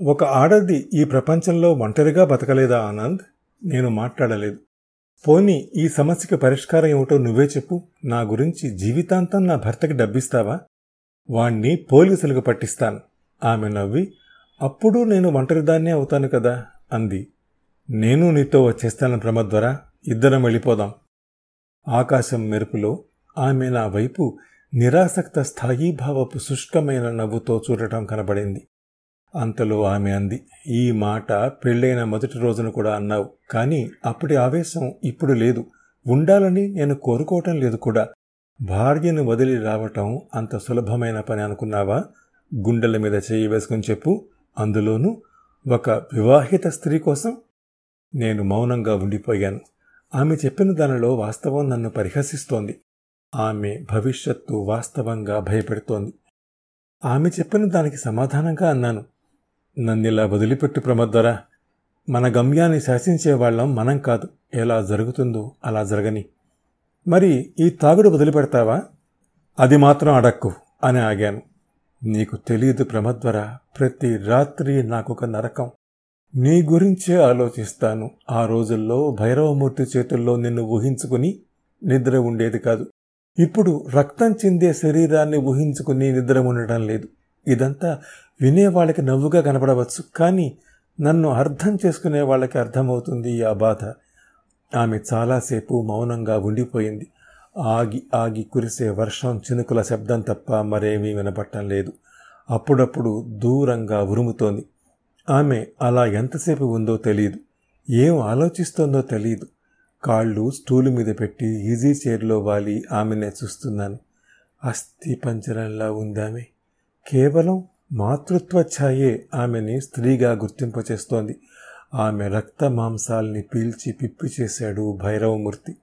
ఒక ఆడది ఈ ప్రపంచంలో ఒంటరిగా బతకలేదా ఆనంద్? నేను మాట్లాడలేదు. పోనీ ఈ సమస్యకి పరిష్కారం ఏమిటో నువ్వే చెప్పు. నా గురించి జీవితాంతం నా భర్తకి డబ్బిస్తావా? వాణ్ణి పోలీసులకు పట్టిస్తాను. ఆమె నవ్వి అప్పుడు నేను ఒంటరిదాన్నే అవుతాను కదా? అంది. నేను నీతో వచ్చేస్తాను ప్రమద్వర. ఇద్దరం వెళ్ళిపోదాం. ఆకాశం మెరుపులో ఆమె నా వైపు నిరాసక్త స్థాయీభావపు శుష్కమైన నవ్వుతో చూడటం కనబడింది. అంతలో ఆమె అంది ఈ మాట పెళ్ళైన మొదటి రోజున కూడా అన్నావు కానీ అప్పటి ఆవేశం ఇప్పుడు లేదు. ఉండాలని నేను కోరుకోవటం లేదు కూడా. భార్యను వదిలి రావటం అంత సులభమైన పని అనుకున్నావా? గుండెల మీద చేయి వేసుకుని చెప్పు. అందులోనూ ఒక వివాహిత స్త్రీ కోసం నేను మౌనంగా ఉండిపోయాను. ఆమె చెప్పిన దానిలో వాస్తవం నన్ను పరిహసిస్తోంది. ఆమె భవిష్యత్తు వాస్తవంగా భయపెడుతోంది. ఆమె చెప్పిన దానికి సమాధానంగా అన్నాను. నన్నిలా వదిలిపెట్టు ప్రమద్దరా. మన గమ్యాన్ని శాసించేవాళ్ళం మనం కాదు. ఎలా జరుగుతుందో అలా జరగని. మరి ఈ తాగుడు వదిలిపెడతావా? అది మాత్రం అడక్కు అని ఆగాను. నీకు తెలియదు ప్రమద్వర ప్రతి రాత్రి నాకొక నరకం. నీ గురించే ఆలోచిస్తాను. ఆ రోజుల్లో భైరవమూర్తి చేతుల్లో నిన్ను ఊహించుకుని నిద్ర ఉండేది కాదు. ఇప్పుడు రక్తం చిందే శరీరాన్ని ఊహించుకుని నిద్ర ఉండటం లేదు. ఇదంతా వినేవాళ్ళకి నవ్వుగా కనపడవచ్చు కానీ నన్ను అర్థం చేసుకునే వాళ్ళకి అర్థమవుతుంది ఆ బాధ. ఆమె చాలాసేపు మౌనంగా ఉండిపోయింది. ఆగి ఆగి కురిసే వర్షం చినుకుల శబ్దం తప్ప మరేమీ వినపట్టం లేదు. అప్పుడప్పుడు దూరంగా ఉరుముతోంది. ఆమె అలా ఎంతసేపు ఉందో తెలియదు ఏం ఆలోచిస్తోందో తెలియదు కాళ్ళు స్టూలు మీద పెట్టి ఈజీ చైర్లో వాలి ఆమెనే చూస్తున్నాను. అస్థి పంజరంలా ఉందామె. కేవలం మాతృత్వ ఛాయే ఆమెని స్త్రీగా గుర్తింపచేస్తోంది. ఆమె రక్త మాంసాల్ని పీల్చి పిప్పి చేశాడు భైరవమూర్తి.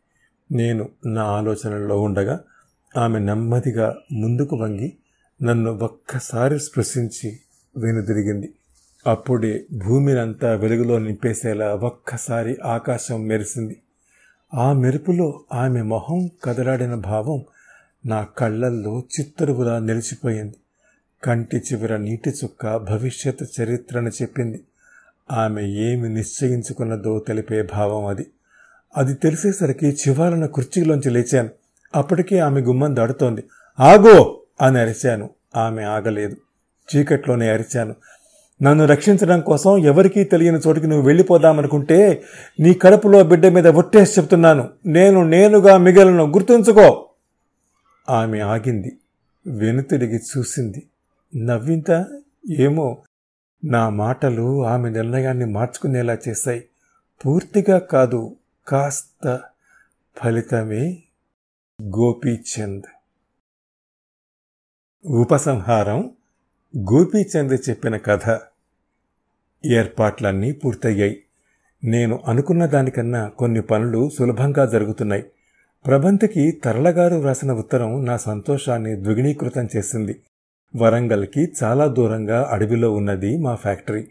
నేను నా ఆలోచనల్లో ఉండగా ఆమె నెమ్మదిగా ముందుకు వంగి నన్ను ఒక్కసారి స్పృశించి వెనుదిరిగింది. అప్పుడే భూమినంతా వెలుగులో నింపేసేలా ఒక్కసారి ఆకాశం మెరిసింది. ఆ మెరుపులో ఆమె మొహం కదలాడిన భావం నా కళ్ళల్లో చిత్తరువులా నిలిచిపోయింది. కంటి చివర నీటి చుక్క భవిష్యత్ చరిత్రను చెప్పింది. ఆమె ఏమి నిశ్చయించుకున్నదో తెలిపే భావం అది. అది తెలిసేసరికి చివాలన కుర్చీలోంచి లేచాను. అప్పటికే ఆమె గుమ్మం దాడుతోంది ఆగో! అని అరిచాను. ఆమె ఆగలేదు. చీకట్లోనే అరిచాను. నన్ను రక్షించడం కోసం ఎవరికీ తెలియని చోటికి నువ్వు వెళ్ళిపోదామనుకుంటే నీ కడుపులో బిడ్డ మీద ఒట్టేసి చెప్తున్నాను. నేను నేనుగా మిగలను గుర్తుంచుకో! ఆమె ఆగింది. వెనుతిరిగి చూసింది. నవ్వింత ఏమో. నా మాటలు ఆమె నిర్ణయాన్ని మార్చుకునేలా చేశాయి. పూర్తిగా కాదు కాస్త ఫలితమే. గోపీచంద్. ఉపసంహారం. గోపీచంద్ చెప్పిన కథ. ఏర్పాట్లన్నీ పూర్తయ్యాయి. నేను అనుకున్న దానికన్నా కొన్ని పనులు సులభంగా జరుగుతున్నాయి. ప్రబంతికి తరలగారు వ్రాసిన ఉత్తరం నా సంతోషాన్ని ద్విగుణీకృతం చేసింది. వరంగల్కి చాలా దూరంగా అడవిలో ఉన్నది మా ఫ్యాక్టరీ.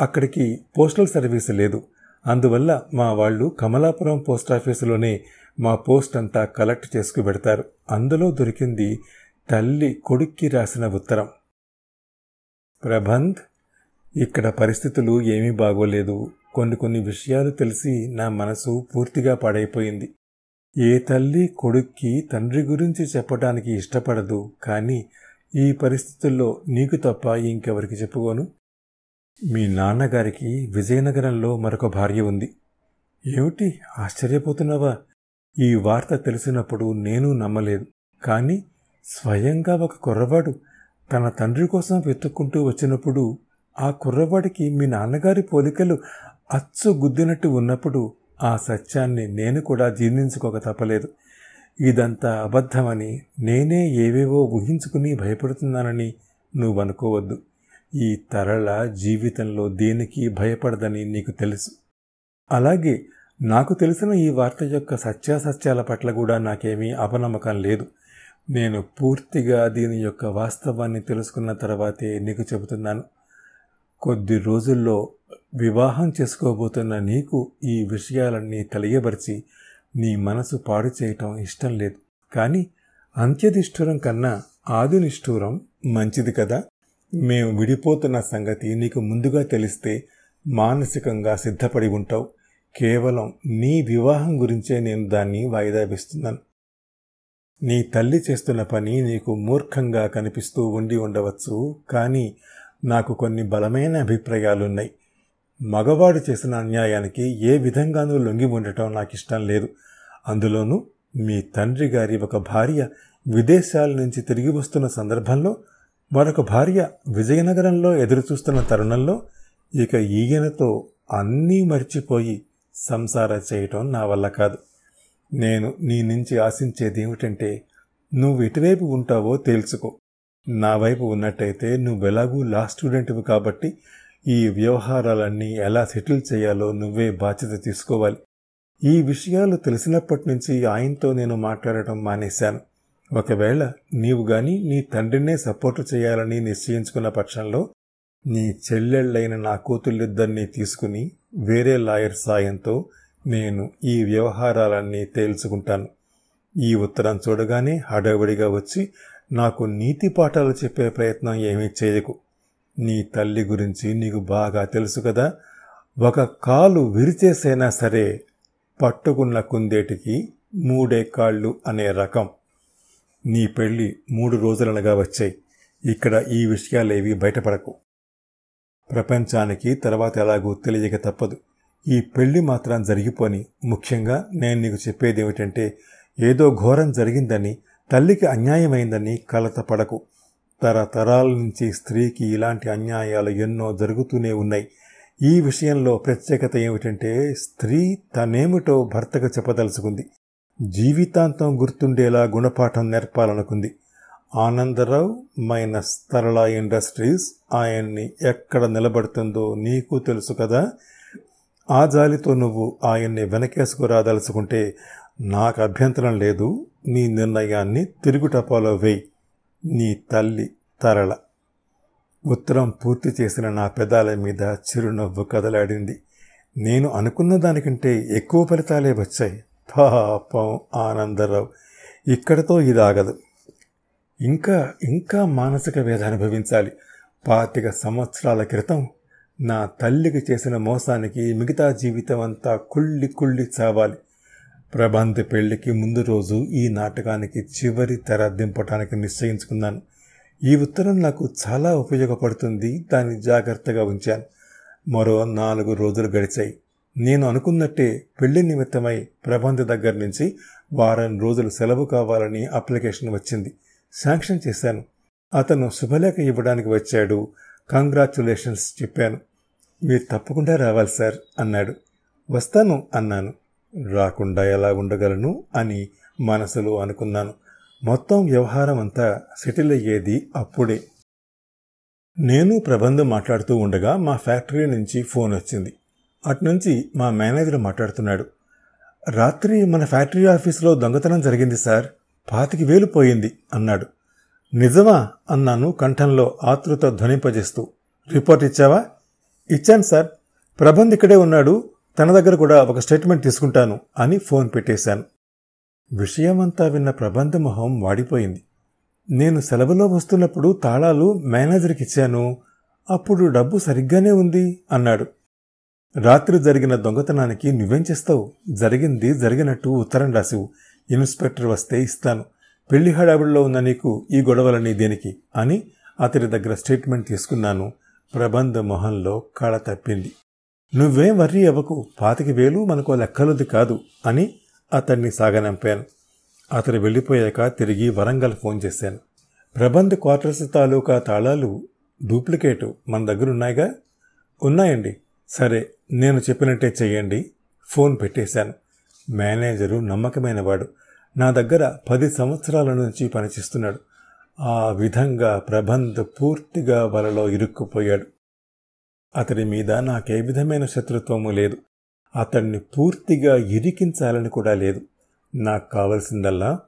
అక్కడికి పోస్టల్ సర్వీస్ లేదు. అందువల్ల మా వాళ్ళు కమలాపురం పోస్టాఫీసులోనే మా పోస్ట్ అంతా కలెక్ట్ చేసుకు పెడతారు. అందులో దొరికింది తల్లి కొడుక్కి రాసిన ఉత్తరం. ప్రబంధ్ ఇక్కడ పరిస్థితులు ఏమీ బాగోలేదు. కొన్ని కొన్ని విషయాలు తెలిసి నా మనసు పూర్తిగా పాడైపోయింది. ఏ తల్లి కొడుక్కి తండ్రి గురించి చెప్పడానికి ఇష్టపడదు. కానీ ఈ పరిస్థితుల్లో నీకు తప్ప ఇంకెవరికి చెప్పుకోను? మీ నాన్నగారికి విజయనగరంలో మరొక భార్య ఉంది. ఏమిటి? ఆశ్చర్యపోతున్నావా? ఈ వార్త తెలిసినప్పుడు నేను నమ్మలేదు. కానీ స్వయంగా ఒక కుర్రవాడు తన తండ్రి కోసం వెతుక్కుంటూ వచ్చినప్పుడు ఆ కుర్రవాడికి మీ నాన్నగారి పోలికలు అచ్చు గుద్దినట్టు ఉన్నప్పుడు ఆ సత్యాన్ని నేను కూడా జీర్ణించుకోక తప్పలేదు. ఇదంతా అబద్ధమని నేనే ఏవేవో ఊహించుకుని భయపడుతున్నానని నువ్వనుకోవద్దు. ఈ తరళ జీవితంలో దేనికి భయపడదని నీకు తెలుసు. అలాగే నాకు తెలిసిన ఈ వార్త యొక్క సత్యాసత్యాల పట్ల కూడా నాకేమీ అపనమ్మకం లేదు. నేను పూర్తిగా దీని యొక్క వాస్తవాన్ని తెలుసుకున్న తర్వాతే నీకు చెబుతున్నాను. కొద్ది రోజుల్లో వివాహం చేసుకోబోతున్న నీకు ఈ విషయాలన్నీ తెలియబరిచి నీ మనసు పాడు చేయటం ఇష్టం లేదు. కానీ అంత్యనిష్ఠురం కన్నా ఆదినిష్ఠూరం మంచిది కదా? మేము విడిపోతున్న సంగతి నీకు ముందుగా తెలిస్తే మానసికంగా సిద్ధపడి ఉంటావు. కేవలం నీ వివాహం గురించే నేను దాన్ని వాయిదా వేస్తున్నాను నీ తల్లి చేస్తున్న పని నీకు మూర్ఖంగా కనిపిస్తూ ఉండి ఉండవచ్చు కానీ నాకు కొన్ని బలమైన అభిప్రాయాలున్నాయి. మగవాడు చేసిన అన్యాయానికి ఏ విధంగానూ లొంగి ఉండటం నాకు ఇష్టం లేదు. అందులోనూ మీ తండ్రి గారి ఒక భార్య విదేశాల నుంచి తిరిగి వస్తున్న సందర్భంలో మరొక భార్య విజయనగరంలో ఎదురుచూస్తున్న తరుణంలో ఇక ఈయనతో అన్నీ మర్చిపోయి సంసార చేయటం నా వల్ల కాదు. నేను నీ నుంచి ఆశించేది ఏమిటంటే నువ్వు ఎటువైపు ఉంటావో తేల్చుకో. నా వైపు ఉన్నట్టయితే నువ్వెలాగూ లా స్టూడెంట్వి కాబట్టి ఈ వ్యవహారాలన్నీ ఎలా సెటిల్ చేయాలో నువ్వే బాధ్యత తీసుకోవాలి. ఈ విషయాలు తెలిసినప్పటి నుంచి ఆయనతో నేను మాట్లాడటం మానేశాను. ఒకవేళ నీవు గాని నీ తండ్రినే సపోర్టు చేయాలని నిశ్చయించుకున్న పక్షంలో నీ చెల్లెళ్ళైన నా కూతుళ్ళిద్దరినీ తీసుకుని వేరే లాయర్ సాయంతో నేను ఈ వ్యవహారాలన్నీ తేల్చుకుంటాను. ఈ ఉత్తరం చూడగానే హడావిడిగా వచ్చి నాకు నీతి పాఠాలు చెప్పే ప్రయత్నం ఏమీ చేయకు. నీ తల్లి గురించి నీకు బాగా తెలుసు కదా. ఒక కాలు విరిచేసైనా సరే పట్టుకున్న కుందేటికి మూడే కాళ్ళు అనే రకం. నీ పెళ్ళి మూడు రోజులనగా వచ్చాయి. ఇక్కడ ఈ విషయాలేవి బయటపడకు. ప్రపంచానికి తర్వాత ఎలాగూ తెలియక తప్పదు. ఈ పెళ్ళి మాత్రం జరిగిపోని. ముఖ్యంగా నేను నీకు చెప్పేది ఏమిటంటే ఏదో ఘోరం జరిగిందని తల్లికి అన్యాయమైందని కలత పడకు. తరతరాల నుంచి స్త్రీకి ఇలాంటి అన్యాయాలు ఎన్నో జరుగుతూనే ఉన్నాయి. ఈ విషయంలో ప్రత్యేకత ఏమిటంటే స్త్రీ తనేమిటో భర్తకు చెప్పదలుచుకుంది. జీవితాంతం గుర్తుండేలా గుణపాఠం నేర్పాలనుకుంది. ఆనందరావు మైనస్ తరళ ఇండస్ట్రీస్ ఆయన్ని ఎక్కడ నిలబడుతుందో నీకు తెలుసు కదా. ఆ జాలితో నువ్వు ఆయన్ని వెనకేసుకురాదలుచుకుంటే నాకు అభ్యంతరం లేదు. నీ నిర్ణయాన్ని తిరుగుటపాలో వేయి. నీ తల్లి తరళ. ఉత్తరం పూర్తి చేసిన నా పెదాల మీద చిరునవ్వు కదలాడింది. నేను అనుకున్న దానికంటే ఎక్కువ ఫలితాలే వచ్చాయి. పాపం ఆనందరావు ఇక్కడతో ఇది ఆగదు. ఇంకా ఇంకా మానసిక వేద అనుభవించాలి. పాతిక సంవత్సరాల క్రితం నా తల్లికి చేసిన మోసానికి మిగతా జీవితం అంతా కుళ్ళి కుళ్ళి చావాలి. ప్రభాంతి పెళ్ళికి ముందు రోజు ఈ నాటకానికి చివరి తెర దింపటానికి నిశ్చయించుకున్నాను. ఈ ఉత్తరం నాకు చాలా ఉపయోగపడుతుంది దాన్ని జాగ్రత్తగా ఉంచాను. మరో నాలుగు రోజులు గడిచాయి. నేను అనుకున్నట్టే పెళ్ళి నిమిత్తమై ప్రభాంతి దగ్గర నుంచి వారం రోజులు సెలవు కావాలని అప్లికేషన్ వచ్చింది. శాంక్షన్ చేశాను. అతను శుభలేఖ ఇవ్వడానికి వచ్చాడు. కంగ్రాచులేషన్స్ చెప్పాను. మీరు తప్పకుండా రావాలి సార్ అన్నాడు. వస్తాను అన్నాను. రాకుండా ఎలా ఉండగలను అని మనసులో అనుకున్నాను. మొత్తం వ్యవహారం అంతా సెటిల్ అయ్యేది అప్పుడే. నేను ప్రబంధం మాట్లాడుతూ ఉండగా మా ఫ్యాక్టరీ నుంచి ఫోన్ వచ్చింది. అటునుంచి మా మేనేజర్ మాట్లాడుతున్నాడు. రాత్రి మన ఫ్యాక్టరీ ఆఫీసులో దొంగతనం జరిగింది సార్. పాతికి వేలు పోయింది అన్నాడు. నిజమా? అన్నాను కంఠంలో ఆతృత ధ్వనింపజేస్తూ. రిపోర్ట్ ఇచ్చావా? ఇచ్చాను సార్. ప్రబంధ్ ఇక్కడే ఉన్నాడు. తన దగ్గర కూడా ఒక స్టేట్మెంట్ తీసుకుంటాను అని ఫోన్ పెట్టేశాను. విషయమంతా విన్న ప్రబంధ మొహం వాడిపోయింది. నేను సెలవులో వస్తున్నప్పుడు తాళాలు మేనేజర్కి ఇచ్చాను. అప్పుడు డబ్బు సరిగ్గానే ఉంది అన్నాడు. రాత్రి జరిగిన దొంగతనానికి నువ్వేం చేస్తావు? జరిగింది జరిగినట్టు ఉత్తరం రాసివు. ఇన్స్పెక్టర్ వస్తే ఇస్తాను. పెళ్ళి హడావిడిలో ఉన్న నీకు ఈ గొడవలని దేనికి? అని అతడి దగ్గర స్టేట్మెంట్ తీసుకున్నాను. ప్రబంధ మొహంలో కళ తప్పింది. నువ్వేం వర్రీ అవ్వకు. పాతికి వేలు మనకో లెక్కలుది కాదు అని అతన్ని సాగనంపాను. అతడు వెళ్ళిపోయాక తిరిగి వరంగల్ ఫోన్ చేశాను. ప్రబంధ్ క్వార్టర్స్ తాలూకా తాళాలు డూప్లికేటు మన దగ్గర ఉన్నాయిగా ఉన్నాయండి. సరే నేను చెప్పినట్టే చెయ్యండి. ఫోన్ పెట్టేశాను. మేనేజరు నమ్మకమైనవాడు. నా దగ్గర పది సంవత్సరాల నుంచి పనిచేస్తున్నాడు. ఆ విధంగా ప్రబంధ్ పూర్తిగా వలలో ఇరుక్కుపోయాడు. అతడి మీద నాకే విధమైన శత్రుత్వము లేదు. అతన్ని పూర్తిగా ఇరికించాలని కూడా లేదు. నాకు కావలసిందల్లా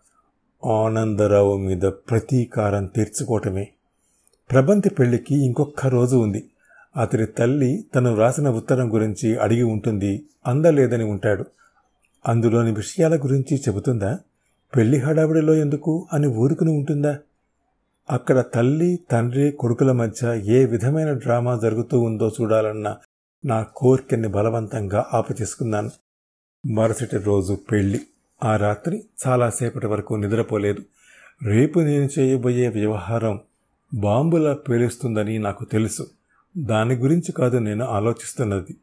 ఆనందరావు మీద ప్రతీకారం తీర్చుకోవటమే. ప్రబంతి పెళ్ళికి ఇంకొక రోజు ఉంది. అతడి తల్లి తను రాసిన ఉత్తరం గురించి అడిగి ఉంటుంది అందలేదని ఉంటాడు. అందులోని విషయాల గురించి చెబుతుందా? పెళ్ళి హడావిడిలో ఎందుకు అని ఊరుకుని ఉంటుందా? అక్కడ తల్లి తండ్రి కొడుకుల మధ్య ఏ విధమైన డ్రామా జరుగుతూ ఉందో చూడాలన్న నా కోరికని బలవంతంగా ఆపచేసుకున్నాను. మరుసటి రోజు పెళ్ళి. ఆ రాత్రి చాలాసేపటి వరకు నిద్రపోలేదు. రేపు నేను చేయబోయే వ్యవహారం బాంబులా పేలుస్తుందని నాకు తెలుసు. దాని గురించి కాదు నేను ఆలోచిస్తున్నది.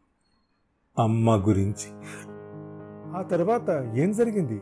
అమ్మ గురించి. ఆ తర్వాత ఏం జరిగింది?